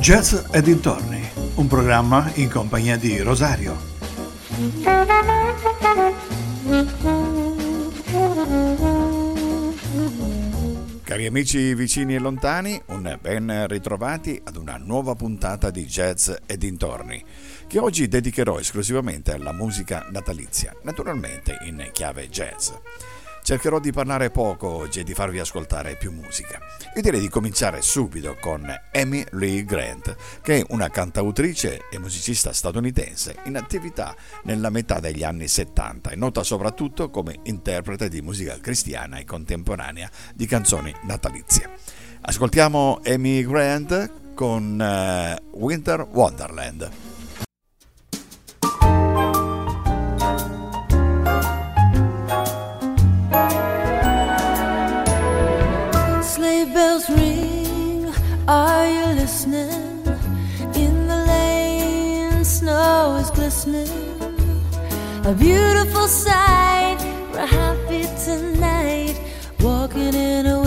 Jazz e dintorni, un programma in compagnia di Rosario. Cari amici vicini e lontani, un ben ritrovati ad una nuova puntata di Jazz e dintorni, che oggi dedicherò esclusivamente alla musica natalizia, naturalmente in chiave jazz. Cercherò di parlare poco oggi e di farvi ascoltare più musica. Io direi di cominciare subito con Amy Lee Grant, che è una cantautrice e musicista statunitense in attività nella metà degli anni 70 e nota soprattutto come interprete di musica cristiana e contemporanea di canzoni natalizie. Ascoltiamo Amy Grant con uh, Winter Wonderland. Glistening. A beautiful sight. We're happy tonight, walking in a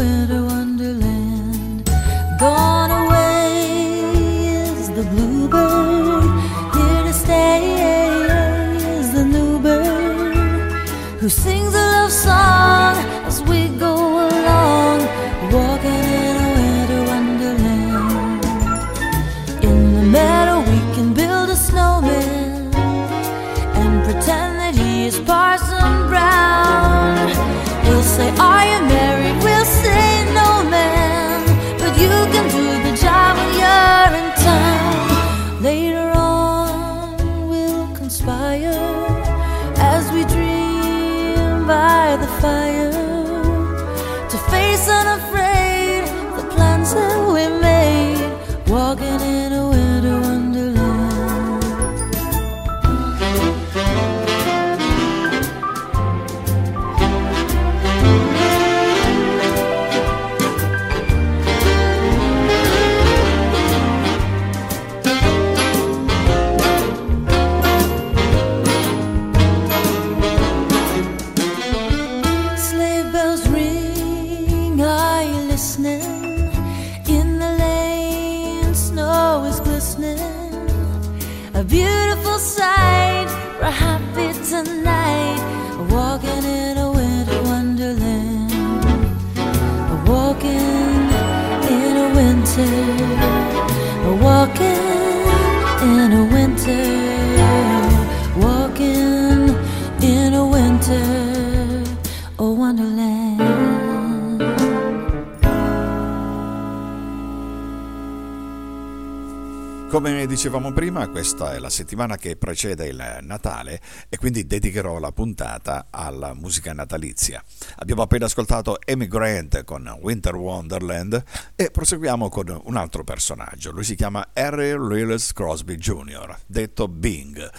dicevamo prima, questa è la settimana che precede il Natale e quindi dedicherò la puntata alla musica natalizia. Abbiamo appena ascoltato Amy Grant con Winter Wonderland e proseguiamo con un altro personaggio. Lui si chiama Harry Lillis Crosby Jr., detto Bing.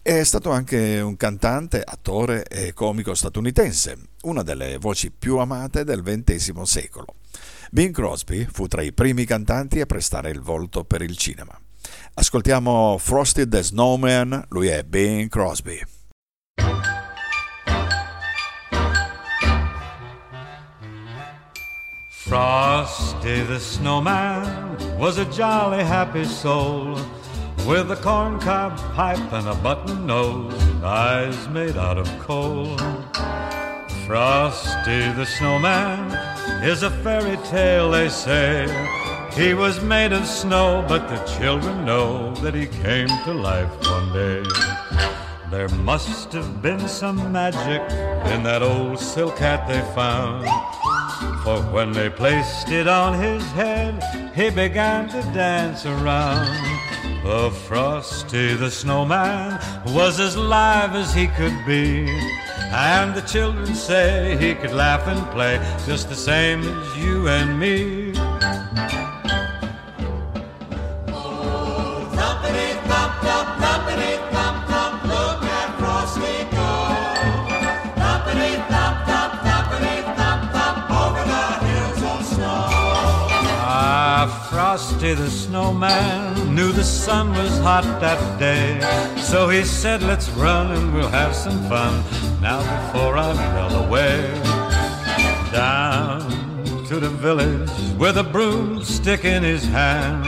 È stato anche un cantante, attore e comico statunitense, una delle voci più amate del XX secolo. Bing Crosby fu tra i primi cantanti a prestare il volto per il cinema. Ascoltiamo Frosty the Snowman, lui è Bing Crosby. Frosty the snowman was a jolly happy soul with a corncob pipe and a button nose and eyes made out of coal. Frosty the snowman is a fairy tale, they say. He was made of snow, but the children know that he came to life one day. There must have been some magic in that old silk hat they found. For when they placed it on his head, he began to dance around. Oh, Frosty the snowman was as live as he could be. And the children say he could laugh and play just the same as you and me. Frosty the snowman knew the sun was hot that day. So he said, Let's run and we'll have some fun now before I'm well away. Down to the village with a broomstick in his hand.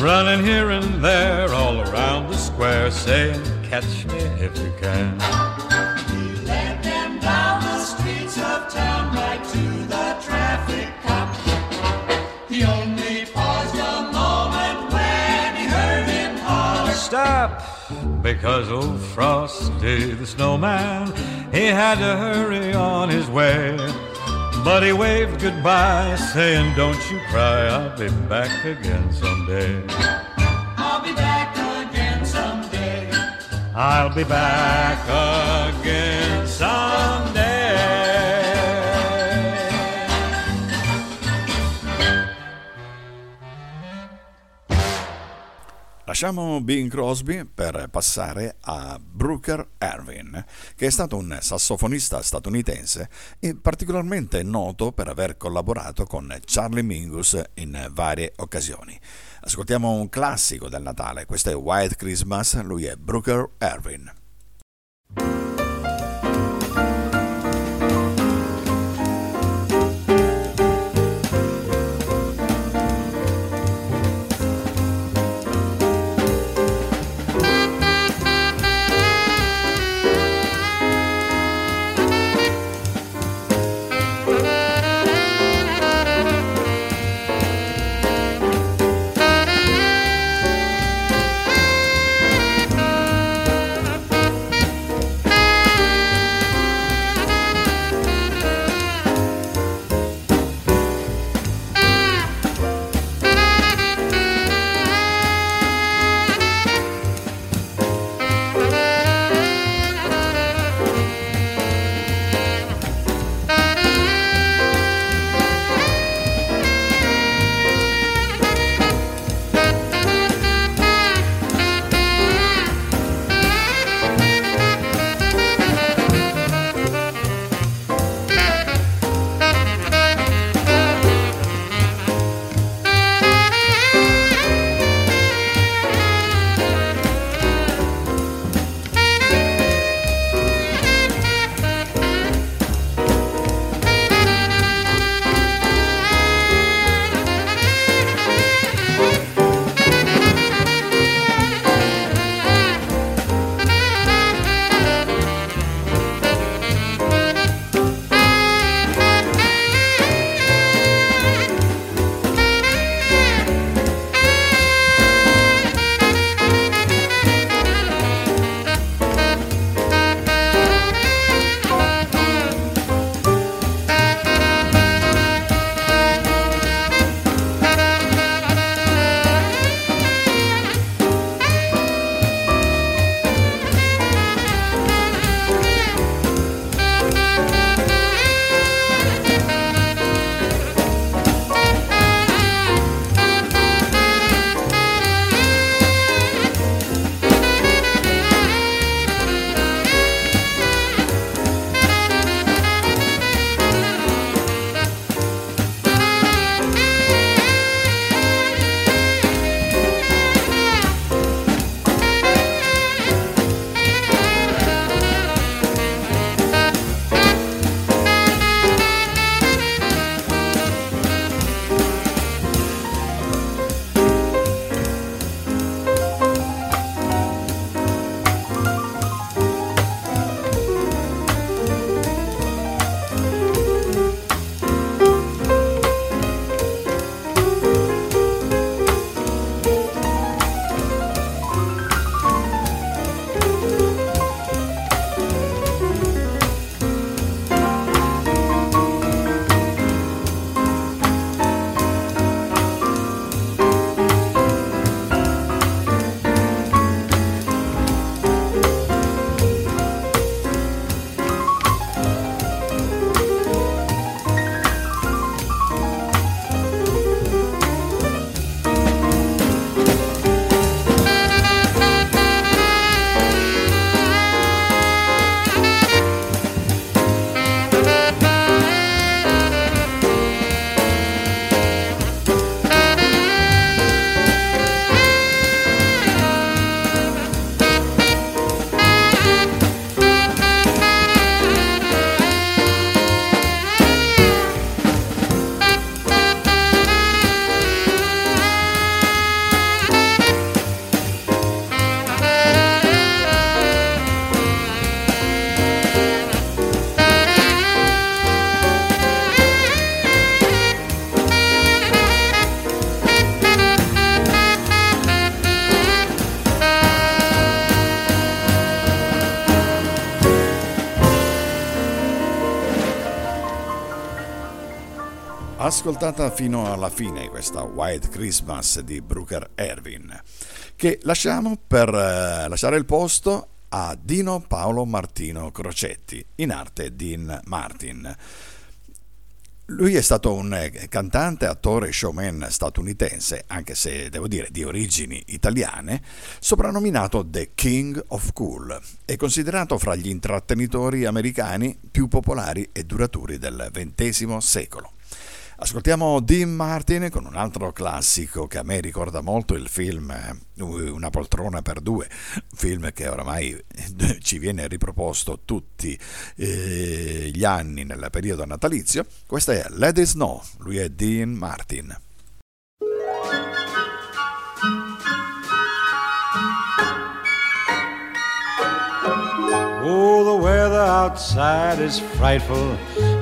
running here and there all around the square, saying, Catch me if you can. Stop! Because old Frosty the snowman, he had to hurry on his way. But he waved goodbye, saying, Don't you cry, I'll be back again someday. I'll be back again someday. I'll be back again someday. Lasciamo Bing Crosby per passare a Brooker Ervin, che è stato un sassofonista statunitense e particolarmente noto per aver collaborato con Charlie Mingus in varie occasioni. Ascoltiamo un classico del Natale, questo è White Christmas, lui è Brooker Ervin. Ascoltata fino alla fine questa White Christmas di Brooker Erwin, che lasciamo per eh, lasciare il posto a Dino Paolo Martino Crocetti, in arte Dean Martin. Lui è stato un eh, cantante, attore e showman statunitense, anche se devo dire di origini italiane, soprannominato The King of Cool. È considerato fra gli intrattenitori americani più popolari e duraturi del XX secolo. Ascoltiamo Dean Martin con un altro classico che a me ricorda molto il film eh, Una poltrona per due, film che oramai ci viene riproposto tutti eh, gli anni nel periodo natalizio. Questa è Let It Snow, lui è Dean Martin. Oh, the weather outside is frightful.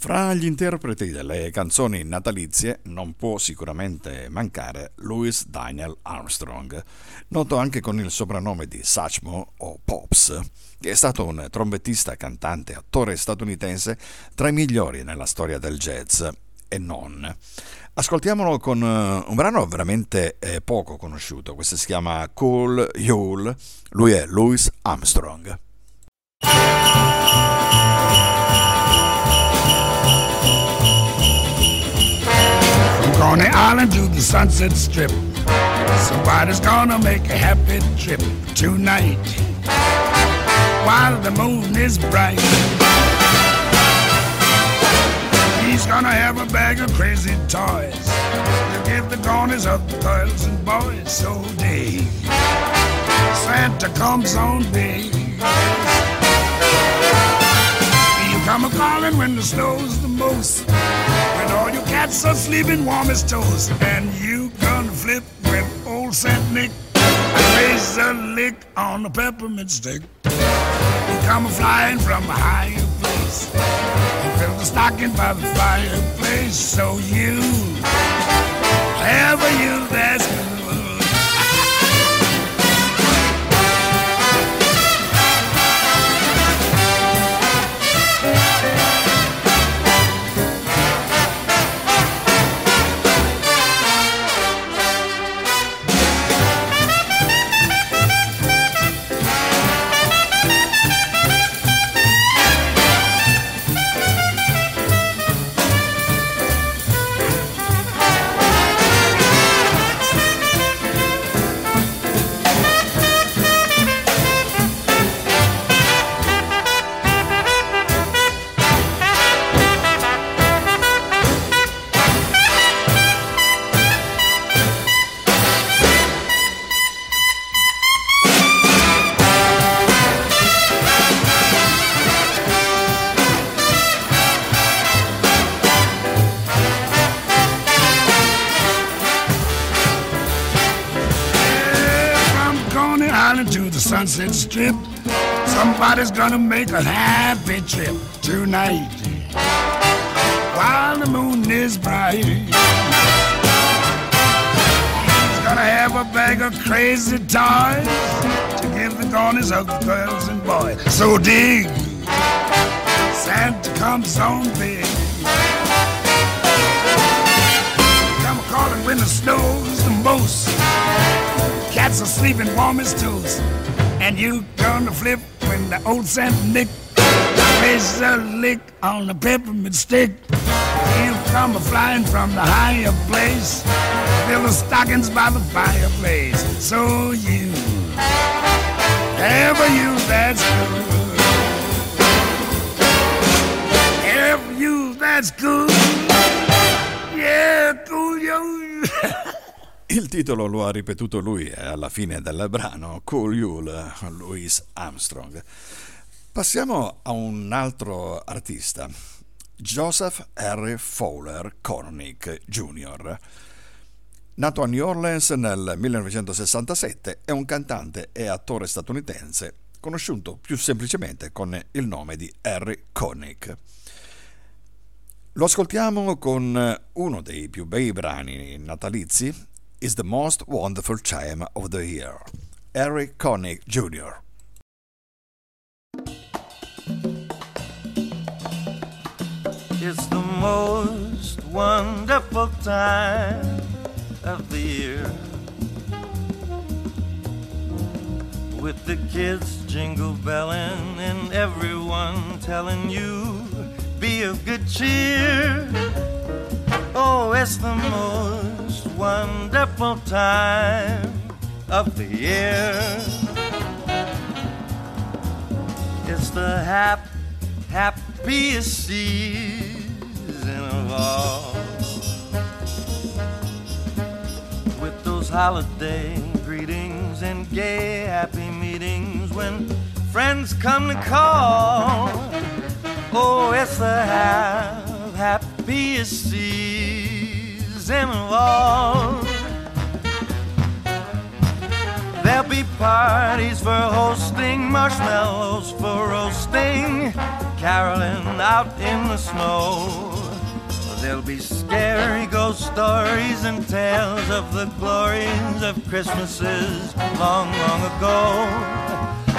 Fra gli interpreti delle canzoni natalizie non può sicuramente mancare Louis Daniel Armstrong, noto anche con il soprannome di Satchmo o Pops, che è stato un trombettista, cantante, attore statunitense tra i migliori nella storia del jazz e non. Ascoltiamolo con eh, un brano veramente eh, poco conosciuto, questo si chiama Cool Yule, lui è Louis Armstrong. Coney Island to the Sunset Strip. Somebody's gonna make a happy trip tonight while the moon is bright. He's gonna have a bag of crazy toys to give the corners of the girls and boys so day. Santa comes on day. You come a calling when the snow's the most. All your cats are sleeping warm as toast. And you gonna flip with old Saint Nick. Raise a lick on a peppermint stick. You come flying from a higher place. You fill the stocking by the fireplace. So you, ever you that's Strip. Somebody's gonna make a happy trip tonight while the moon is bright. He's gonna have a bag of crazy toys to give the corners of girls and boys. So dig, Santa comes on big. Come calling when the snow's the most. Cats are sleeping warm as toast. And you gonna flip when the old Santa Nick plays a lick on the peppermint stick. He'll come a flying from the higher place. Fill the stockings by the fireplace. So you ever use that's good. Ever use that's good. Yeah, cool, yo. Il titolo lo ha ripetuto lui alla fine del brano, Cool Yule, Louis Armstrong. Passiamo a un altro artista, Joseph Harry Fowler Cornick Jr. Nato a New Orleans nel 1967, è un cantante e attore statunitense, conosciuto più semplicemente con il nome di Harry Connick. Lo ascoltiamo con uno dei più bei brani natalizi, Is the Most Wonderful Time of the Year, Harry Connick Jr. It's the most wonderful time of the year. With the kids jingle belling and everyone telling you be of good cheer. Oh, it's the most wonderful time of the year. It's the hap, happiest season of all. With those holiday greetings and gay happy meetings when friends come to call. Oh, it's the hap, happiest season all. There'll be parties for hosting, marshmallows for roasting, caroling out in the snow. There'll be scary ghost stories and tales of the glories of Christmases long, long ago.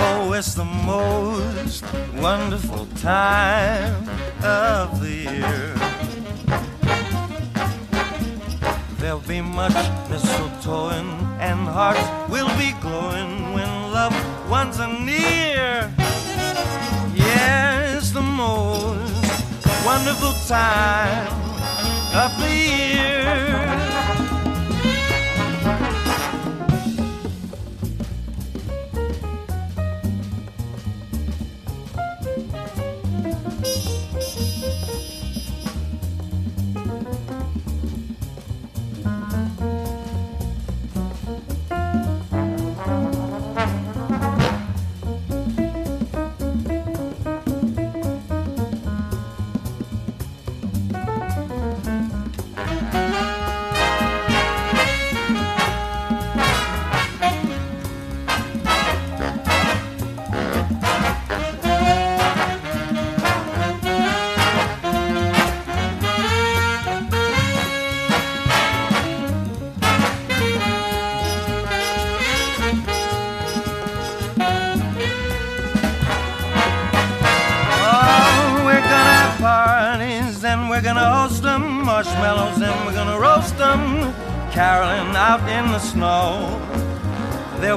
Oh, it's the most wonderful time of the year. There'll be much mistletoeing and hearts will be glowing when loved ones are near. It's the most wonderful time of the year.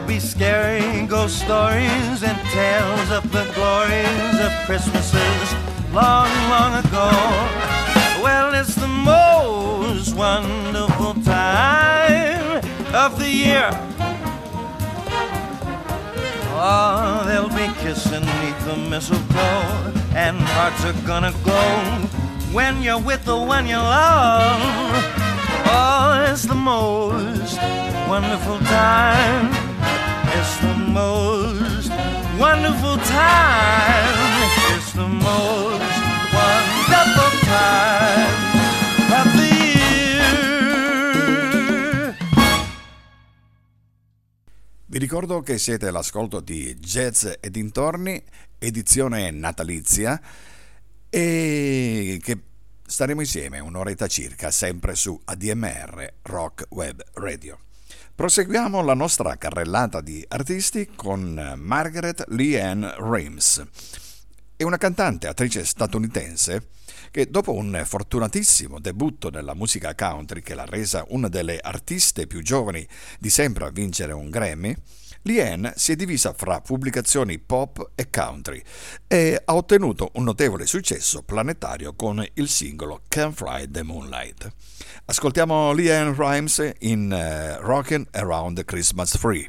There'll be scary ghost stories and tales of the glories of Christmases long, long ago. Well, it's the most wonderful time of the year. Oh, they'll be kissing neath the mistletoe, and hearts are gonna glow when you're with the one you love. Oh, it's the most wonderful time. Most wonderful time. It's the most wonderful time of the year. Vi ricordo che siete all'ascolto di Jazz e dintorni, edizione natalizia, e che staremo insieme un'oretta circa, sempre su ADMR Rock Web Radio. Proseguiamo la nostra carrellata di artisti con Margaret Leanne Rames. È una cantante attrice statunitense che dopo un fortunatissimo debutto nella musica country che l'ha resa una delle artiste più giovani di sempre a vincere un Grammy, Liane si è divisa fra pubblicazioni pop e country e ha ottenuto un notevole successo planetario con il singolo Can Fly the Moonlight. Ascoltiamo Liane Rhymes in uh, Rockin' Around the Christmas Tree.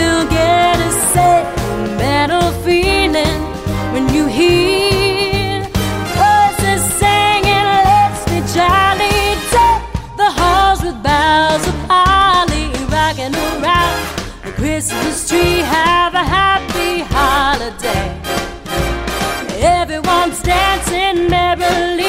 merrily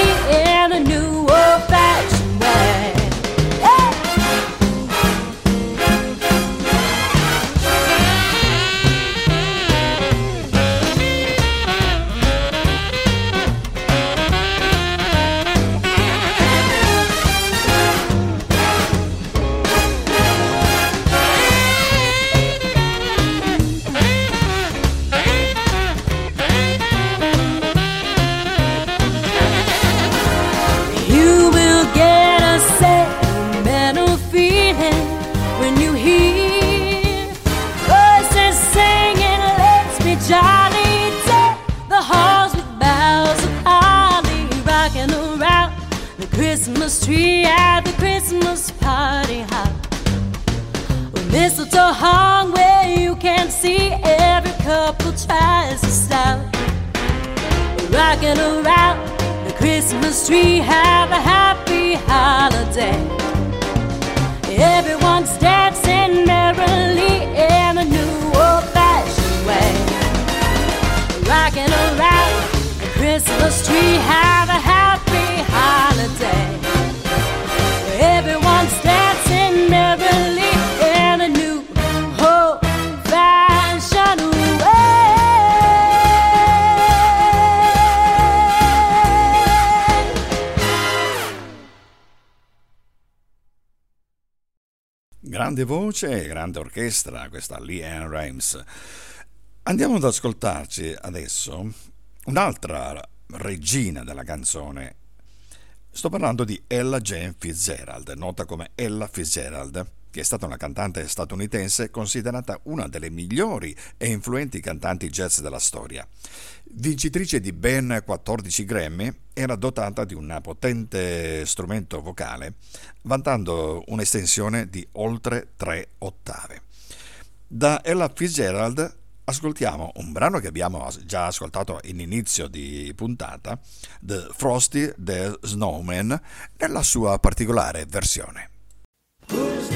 grande orchestra, questa Leanne Rimes. Andiamo ad ascoltarci adesso un'altra regina della canzone. Sto parlando di Ella Jane Fitzgerald, nota come Ella Fitzgerald, che è stata una cantante statunitense considerata una delle migliori e influenti cantanti jazz della storia. Vincitrice di ben 14 Grammy, era dotata di un potente strumento vocale, vantando un'estensione di oltre tre ottave. Da Ella Fitzgerald ascoltiamo un brano che abbiamo già ascoltato in inizio di puntata, The Frosty the Snowman, nella sua particolare versione. Who's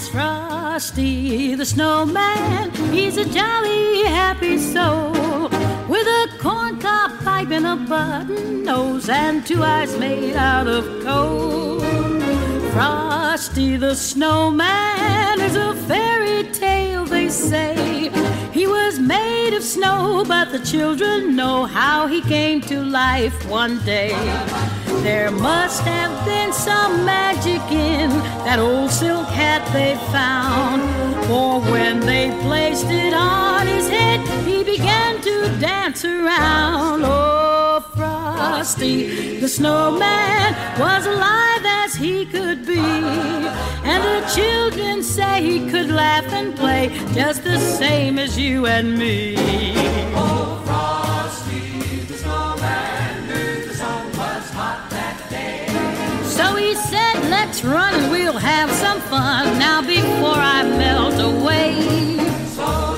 That's Frosty the Snowman. He's a jolly, happy soul with a corncob pipe and a button nose and two eyes made out of coal. Frosty the Snowman is a fairy tale, they say. He was made of snow, but the children know how he came to life one day. There must have been some magic in that old silk hat they found. For when they placed it on his head, he began to dance around. Oh, Frosty. The snowman was alive as he could be. And the children say he could laugh and play just the same as you and me. Oh, Frosty the snowman knew the sun was hot that day. So he said, Let's run and we'll have some fun now before I melt away. So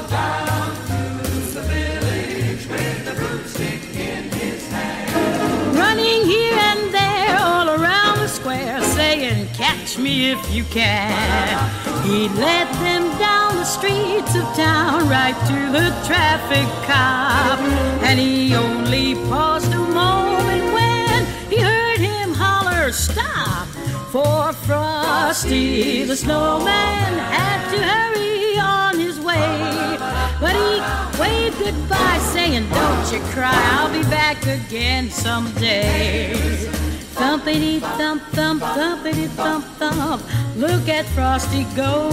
Catch me if you can. He led them down the streets of town right to the traffic cop. And he only paused a moment when he heard him holler, Stop! For Frosty the snowman had to hurry on his way. But he waved goodbye, saying, Don't you cry, I'll be back again someday. Thumpity thump thump, thumpity thump thump. Look at Frosty go.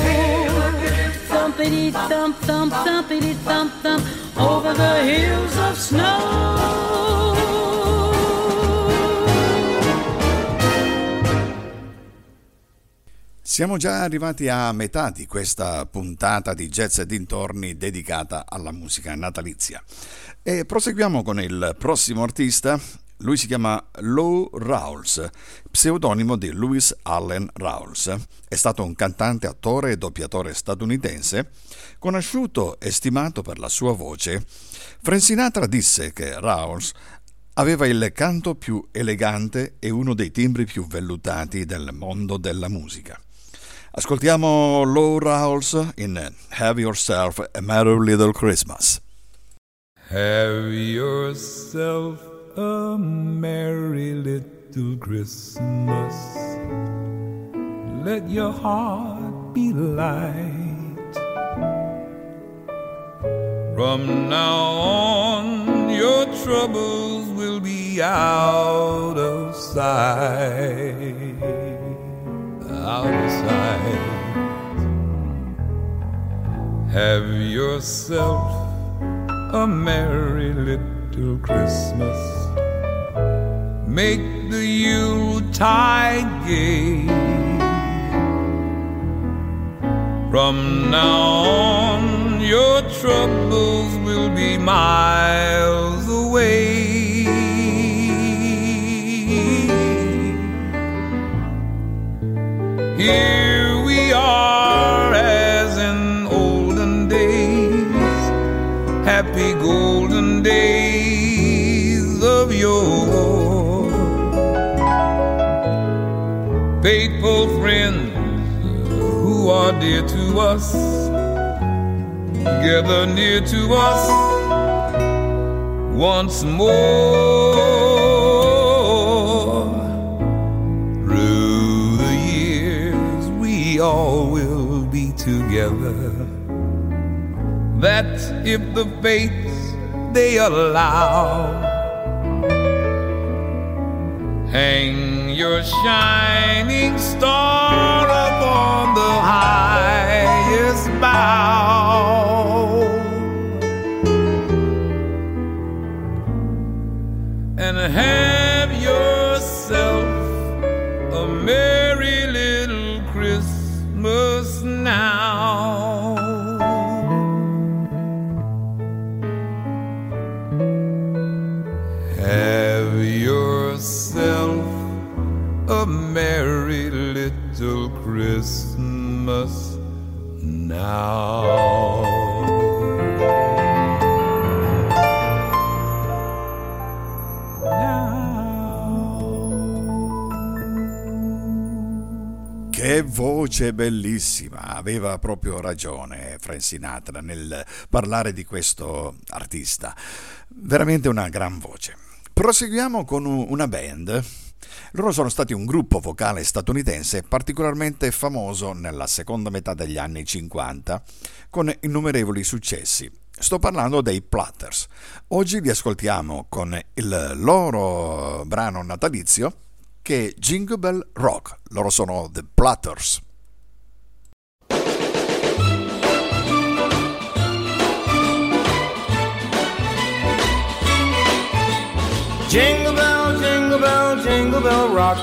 Thumpity thump thump, thumpity thump thump. Over the hills of snow. Siamo già arrivati a metà di questa puntata di Jazz e dintorni dedicata alla musica natalizia. E proseguiamo con il prossimo artista. Lui si chiama Lou Rawls, pseudonimo di Louis Allen Rawls. È stato un cantante, attore e doppiatore statunitense, conosciuto e stimato per la sua voce. Frank Sinatra disse che Rawls aveva il canto più elegante e uno dei timbri più vellutati del mondo della musica. Ascoltiamo Lou Rawls in Have Yourself a Merry Little Christmas. Have yourself a merry little Christmas. Let your heart be light. From now on, your troubles will be out of sight. Out of sight. Have yourself a merry little Christmas. Make the Yuletide gay. From now on, your troubles will be miles away. Here dear to us, gather near to us once more. Through the years, we all will be together. That if the fates they allow, hang your shining star upon the highest bough. and a yourself voce bellissima! Aveva proprio ragione Frank Sinatra nel parlare di questo artista. Veramente una gran voce. Proseguiamo con una band. Loro sono stati un gruppo vocale statunitense particolarmente famoso nella seconda metà degli anni 50, con innumerevoli successi. Sto parlando dei Platters. Oggi li ascoltiamo con il loro brano natalizio che Jingle Bell Rock. Loro sono The Platters. Jingle bell, jingle bell jingle bell rock,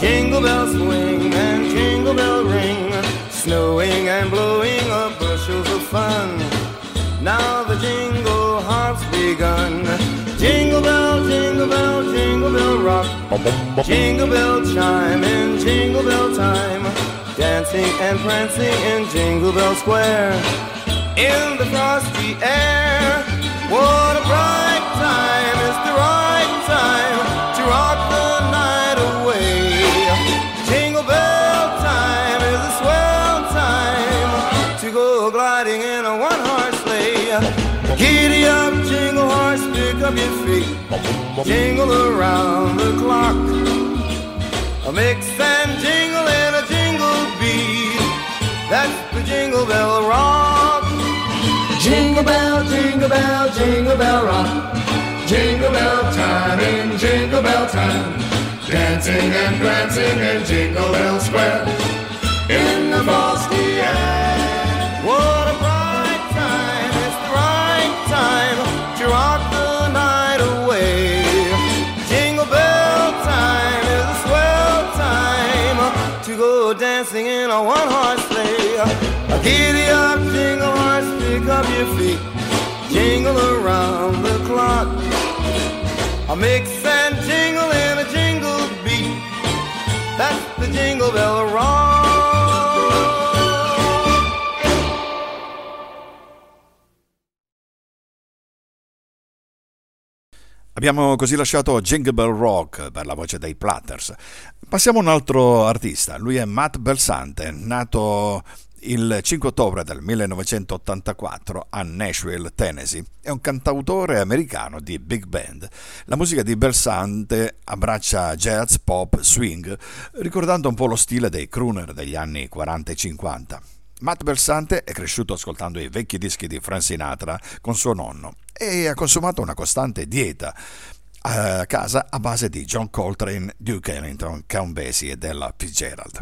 jingle bell swing and jingle bell ring, snowing and blowing up bushels of fun. Now the jingle harp's begun. Jingle bell chime in jingle bell time, dancing and prancing in Jingle Bell Square in the frosty air. What a bright time! It's the right time to rock the night away. Jingle bell time is a swell time to go gliding in a one-horse sleigh. Giddy up your feet, jingle around the clock. A mix and jingle and a jingle beat. That's the jingle bell rock. Jingle bell, jingle bell, jingle bell rock. Jingle bell time in jingle bell time. Dancing and prancing in Jingle Bell Square. In the frosty one horse sleigh. Giddy up, jingle horse, pick up your feet, jingle around the clock. A mix and jingle and a jingle beat. That's the jingle bell rock. Abbiamo così lasciato Jingle Bell Rock per la voce dei Platters. Passiamo a un altro artista, lui è Matt Belsante, nato il 5 ottobre del 1984 a Nashville, Tennessee. È un cantautore americano di big band. La musica di Belsante abbraccia jazz, pop, swing, ricordando un po' lo stile dei crooner degli anni 40 e 50. Matt Belsante è cresciuto ascoltando i vecchi dischi di Frank Sinatra con suo nonno e ha consumato una costante dieta a casa a base di John Coltrane, Duke Ellington, Count Basie e Della Fitzgerald.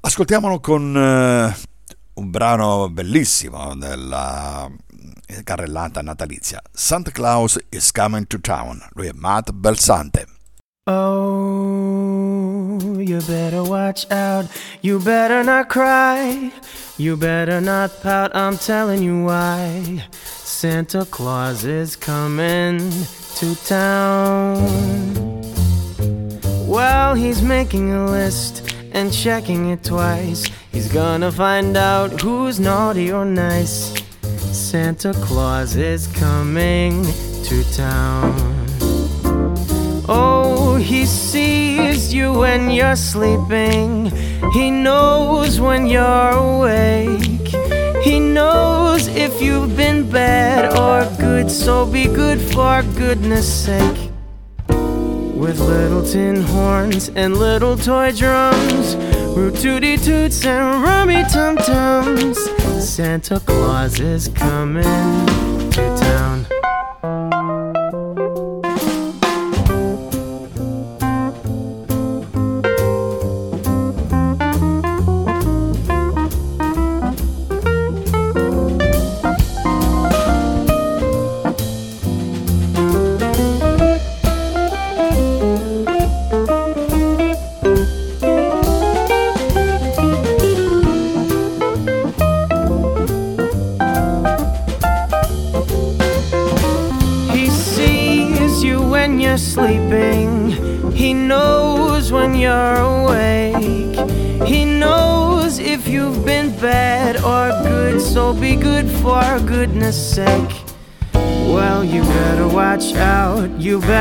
Ascoltiamolo con eh, un brano bellissimo della carrellata natalizia. Santa Claus is coming to town. Lui è Matt Belsante. Oh, you better watch out. You better not cry. You better not pout. I'm telling you why. Santa Claus is coming to town. Well, he's making a list and checking it twice. He's gonna find out who's naughty or nice. Santa Claus is coming to town. Oh, he sees you when you're sleeping. He knows when you're awake. He knows if you've been bad or good, so be good for goodness sake. With little tin horns and little toy drums, root tooty toots and rummy tum tums, Santa Claus is coming to town.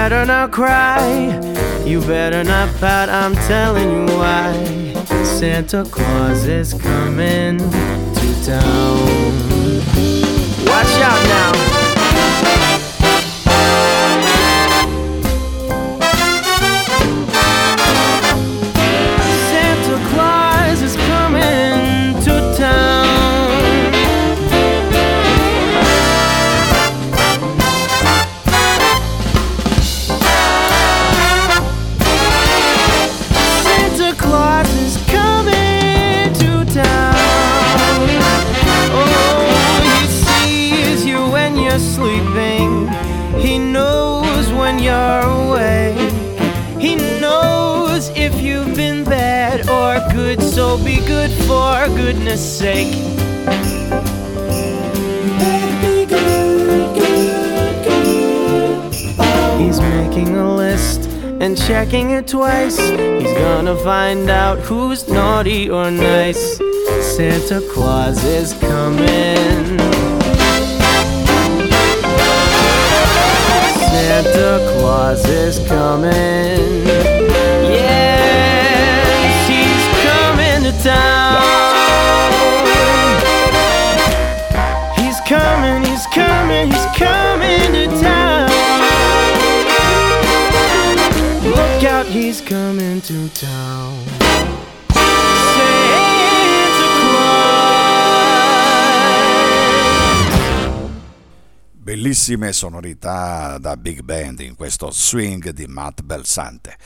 Better not cry. You better not pout. I'm telling you why. Santa Claus is coming to town. Watch out now. Goodness sake. He's making a list and checking it twice. He's gonna find out who's naughty or nice. Santa Claus is coming. Santa Claus is coming. Coming to town. Bellissime sonorità da big band in questo swing di Matt Belsante.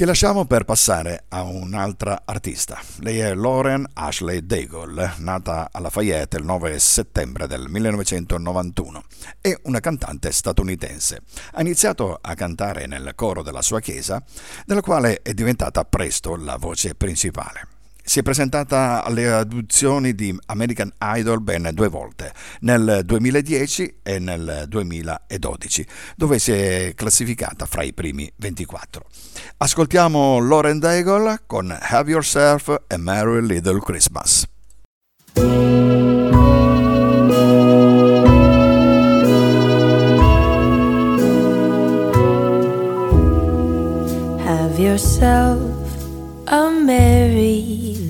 Che lasciamo per passare a un'altra artista. Lei è Lauren Ashley Daigle, nata a Lafayette il 9 settembre del 1991. È una cantante statunitense. Ha iniziato a cantare nel coro della sua chiesa, della quale è diventata presto la voce principale. Si è presentata alle audizioni di American Idol ben due volte, nel 2010 e nel 2012, dove si è classificata fra i primi 24. Ascoltiamo Lauren Daigle con Have Yourself a Merry Little Christmas. Have yourself a merry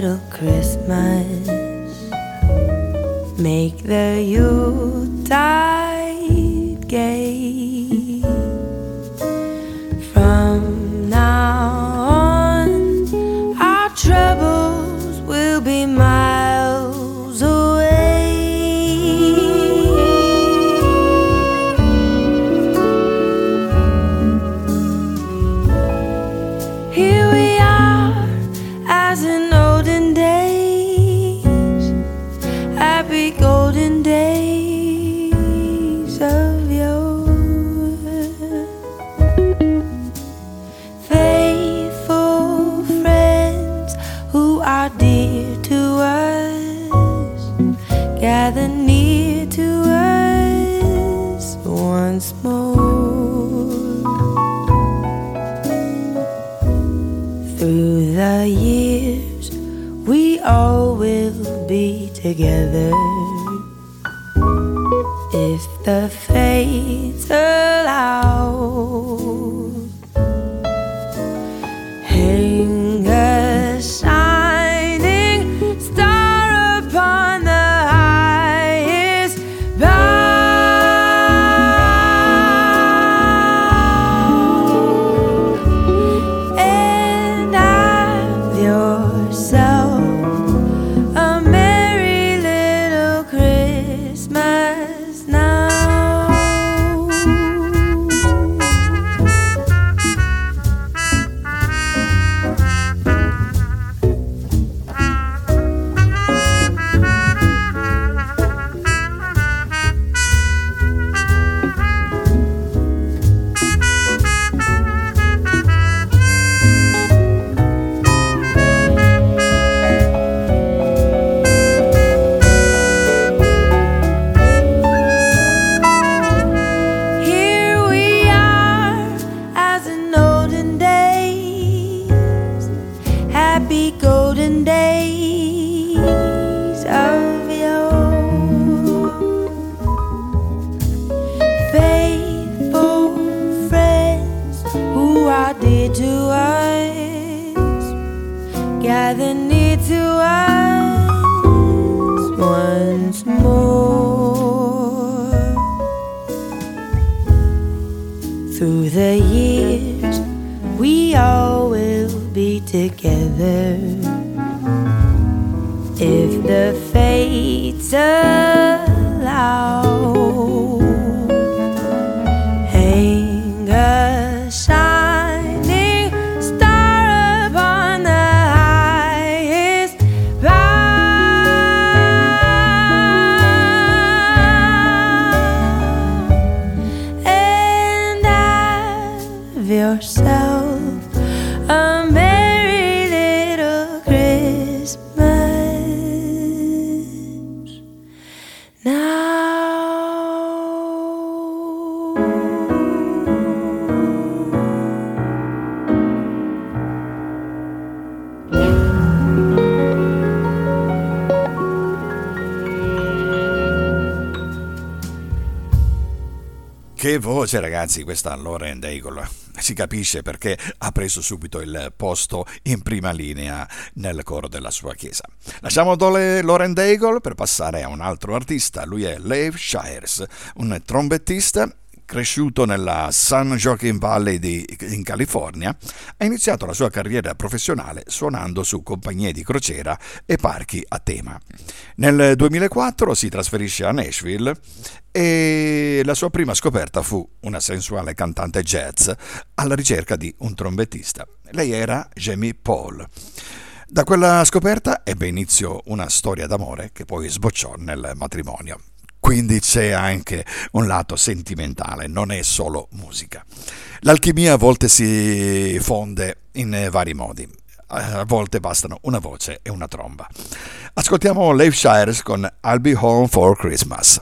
little Christmas. Make the Yuletide gay. Che voce ragazzi, questa Lauren Daigle. Si capisce perché ha preso subito il posto in prima linea nel coro della sua chiesa. Lasciamo dole Lauren Daigle per passare a un altro artista. Lui è Lev Shires, un trombettista cresciuto nella San Joaquin Valley di- in California, ha iniziato la sua carriera professionale suonando su compagnie di crociera e parchi a tema. Nel 2004 si trasferisce a Nashville e la sua prima scoperta fu una sensuale cantante jazz alla ricerca di un trombettista. Lei era Jamie Paul. Da quella scoperta ebbe inizio una storia d'amore che poi sbocciò nel matrimonio. Quindi c'è anche un lato sentimentale, non è solo musica. L'alchimia a volte si fonde in vari modi. A volte bastano una voce e una tromba. Ascoltiamo Leif Shires con I'll Be Home for Christmas.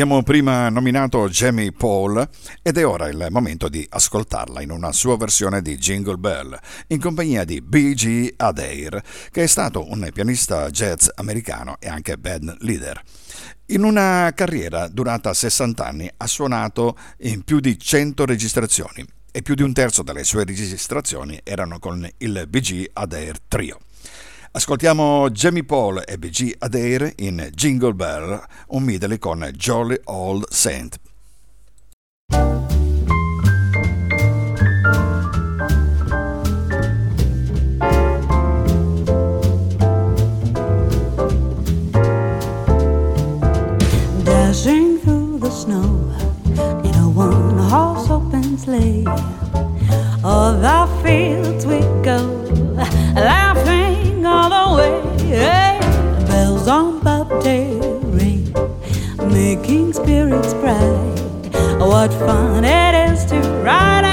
Abbiamo prima nominato Jamie Paul ed è ora il momento di ascoltarla in una sua versione di Jingle Bell in compagnia di B.G. Adair, che è stato un pianista jazz americano e anche band leader. In una carriera durata 60 anni ha suonato in più di 100 registrazioni e più di un terzo delle sue registrazioni erano con il BG Adair Trio. Ascoltiamo Jamie Paul e BG Adair in Jingle Bell, un medley con Jolly Old Saint. Dashing through the snow in a one horse open sleigh. The fields we go, laughing all the way. Hey, bells on bobtail ring, making spirits bright. What fun it is to ride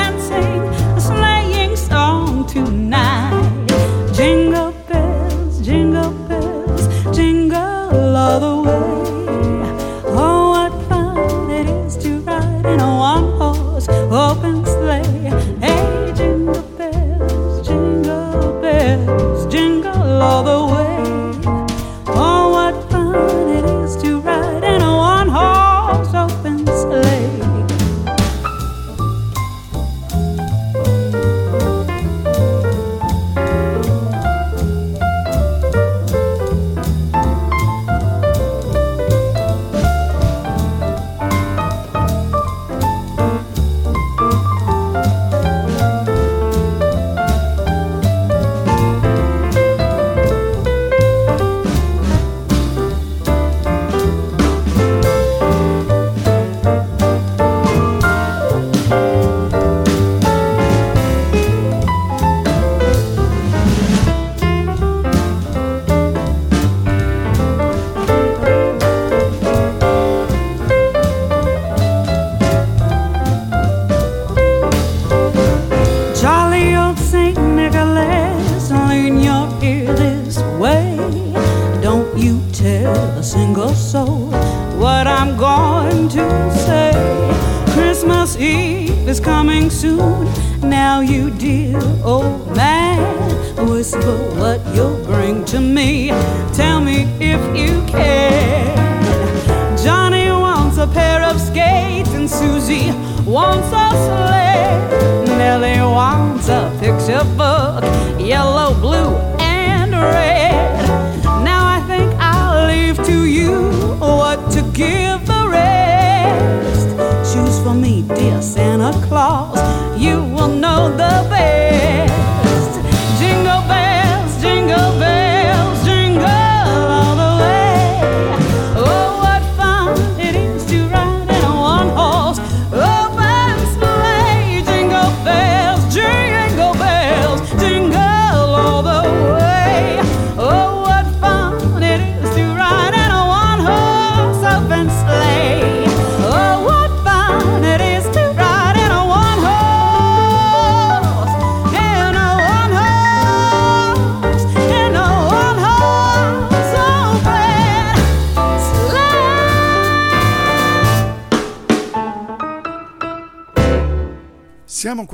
me, dear Santa Claus,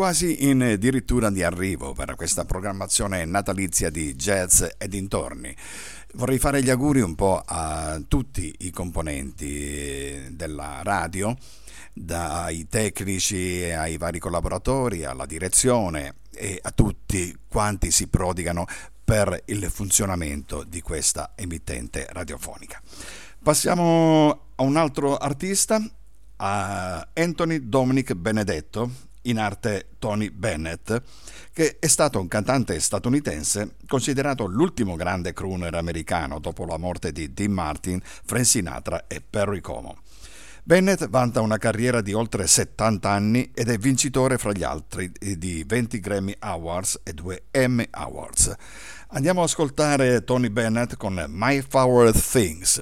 quasi in addirittura di arrivo per questa programmazione natalizia di jazz e dintorni. Vorrei fare gli auguri un po' a tutti i componenti della radio, dai tecnici ai vari collaboratori, alla direzione e a tutti quanti si prodigano per il funzionamento di questa emittente radiofonica. Passiamo a un altro artista, a Anthony Dominic Benedetto, in arte Tony Bennett, che è stato un cantante statunitense considerato l'ultimo grande crooner americano dopo la morte di Dean Martin, Frank Sinatra e Perry Como. Bennett vanta una carriera di oltre 70 anni ed è vincitore fra gli altri di 20 Grammy Awards e 2 Emmy Awards. Andiamo ad ascoltare Tony Bennett con My Favorite Things.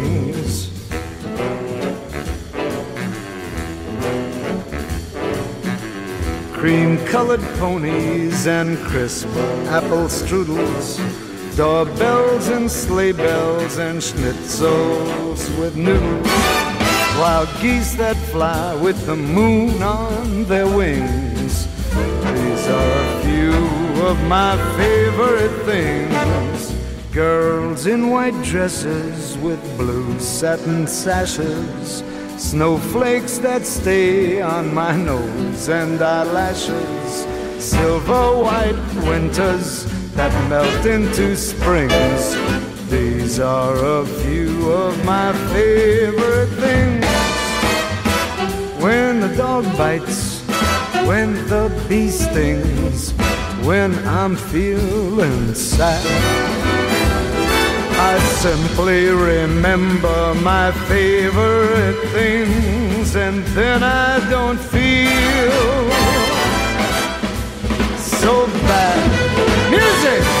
Cream colored ponies and crisp apple strudels, doorbells and sleigh bells and schnitzels with noodles, wild geese that fly with the moon on their wings. These are a few of my favorite things. Girls in white dresses with blue satin sashes, snowflakes that stay on my nose and eyelashes, silver white winters that melt into springs. These are a few of my favorite things. When the dog bites, when the bee stings, when I'm feeling sad. I simply remember my favorite things, and then I don't feel so bad. Music!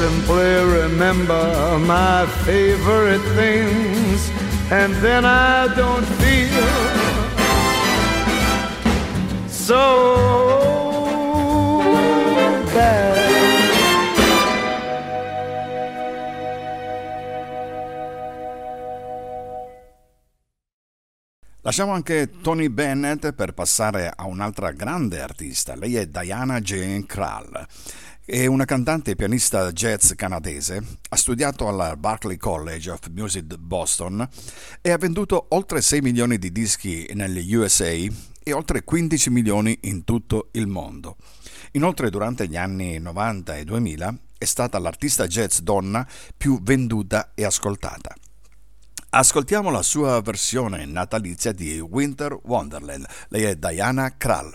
Simply remember my favorite things, and then I don't feel so bad. Lasciamo anche Tony Bennett per passare a un'altra grande artista. Lei è Diana Jane Krall. È una cantante e pianista jazz canadese, ha studiato alla Berklee College of Music Boston e ha venduto oltre 6 milioni di dischi negli USA e oltre 15 milioni in tutto il mondo. Inoltre durante gli anni 90 e 2000 è stata l'artista jazz donna più venduta e ascoltata. Ascoltiamo la sua versione natalizia di Winter Wonderland. Lei è Diana Krall.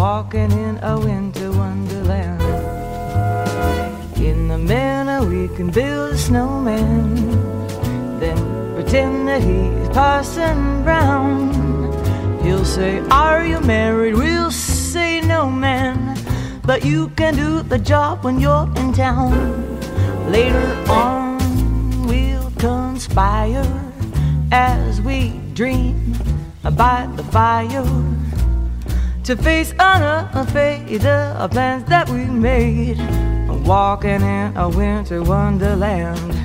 walking in a winter wonderland. In the manner we can build a snowman, then pretend that he's Parson Brown. He'll say, Are you married? We'll say, No, man, but you can do the job when you're in town. Later on, we'll conspire as we dream by the fire to face unafraid the plans that we made, walking in a winter wonderland.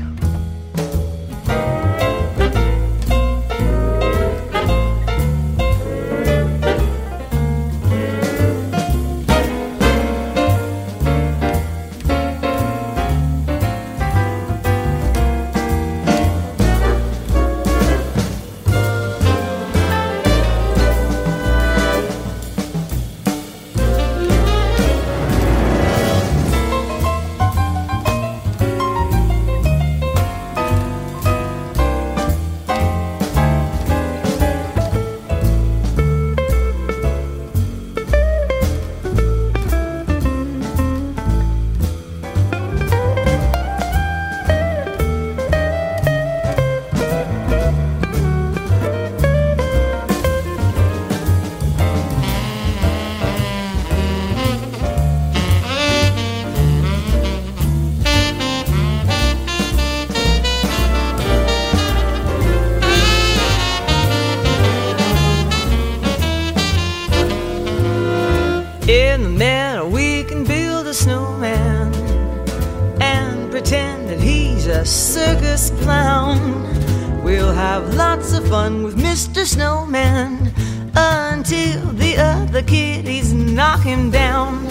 Fun with Mr. Snowman until the other kitties knock him down.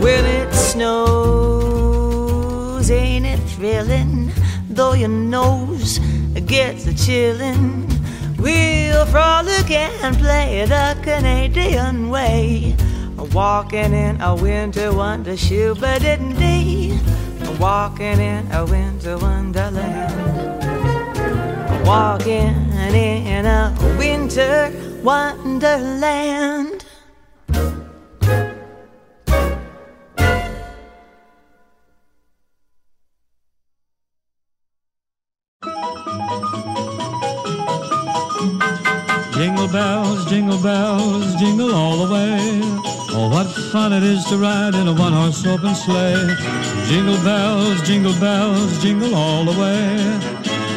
When it snows, ain't it thrilling? Though your nose gets a chillin'. We'll frolic and play the Canadian way. Walking in a winter wonder shoe, but didn't they? Walking in a winter wonderland. Walking in a winter wonderland. Jingle bells, jingle bells, jingle all the way. Oh, what fun it is to ride in a one-horse open sleigh. Jingle bells, jingle bells, jingle all the way.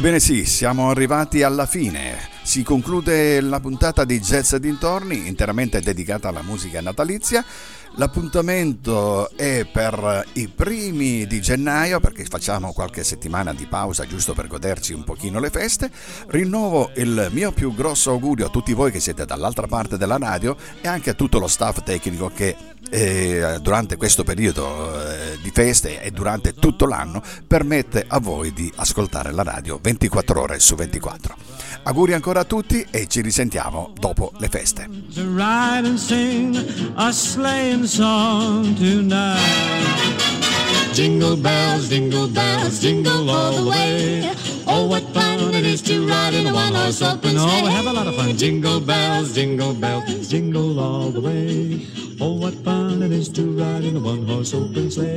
Ebbene sì, siamo arrivati alla fine. Si conclude la puntata di Jazz dintorni, interamente dedicata alla musica natalizia. L'appuntamento è per i primi di gennaio perché facciamo qualche settimana di pausa giusto per goderci un pochino le feste. Rinnovo il mio più grosso augurio a tutti voi che siete dall'altra parte della radio e anche a tutto lo staff tecnico che eh, durante questo periodo eh, di feste e durante tutto l'anno permette a voi di ascoltare la radio 24 ore su 24. Auguri ancora a tutti e ci risentiamo dopo le feste. Jingle bells, jingle bells, jingle all the way. Oh, what fun it is to ride in a one-horse open sleigh. Oh, have a lot of fun. Jingle bells, jingle bells, jingle all the way. Oh, what fun it is to ride in a one-horse open sleigh.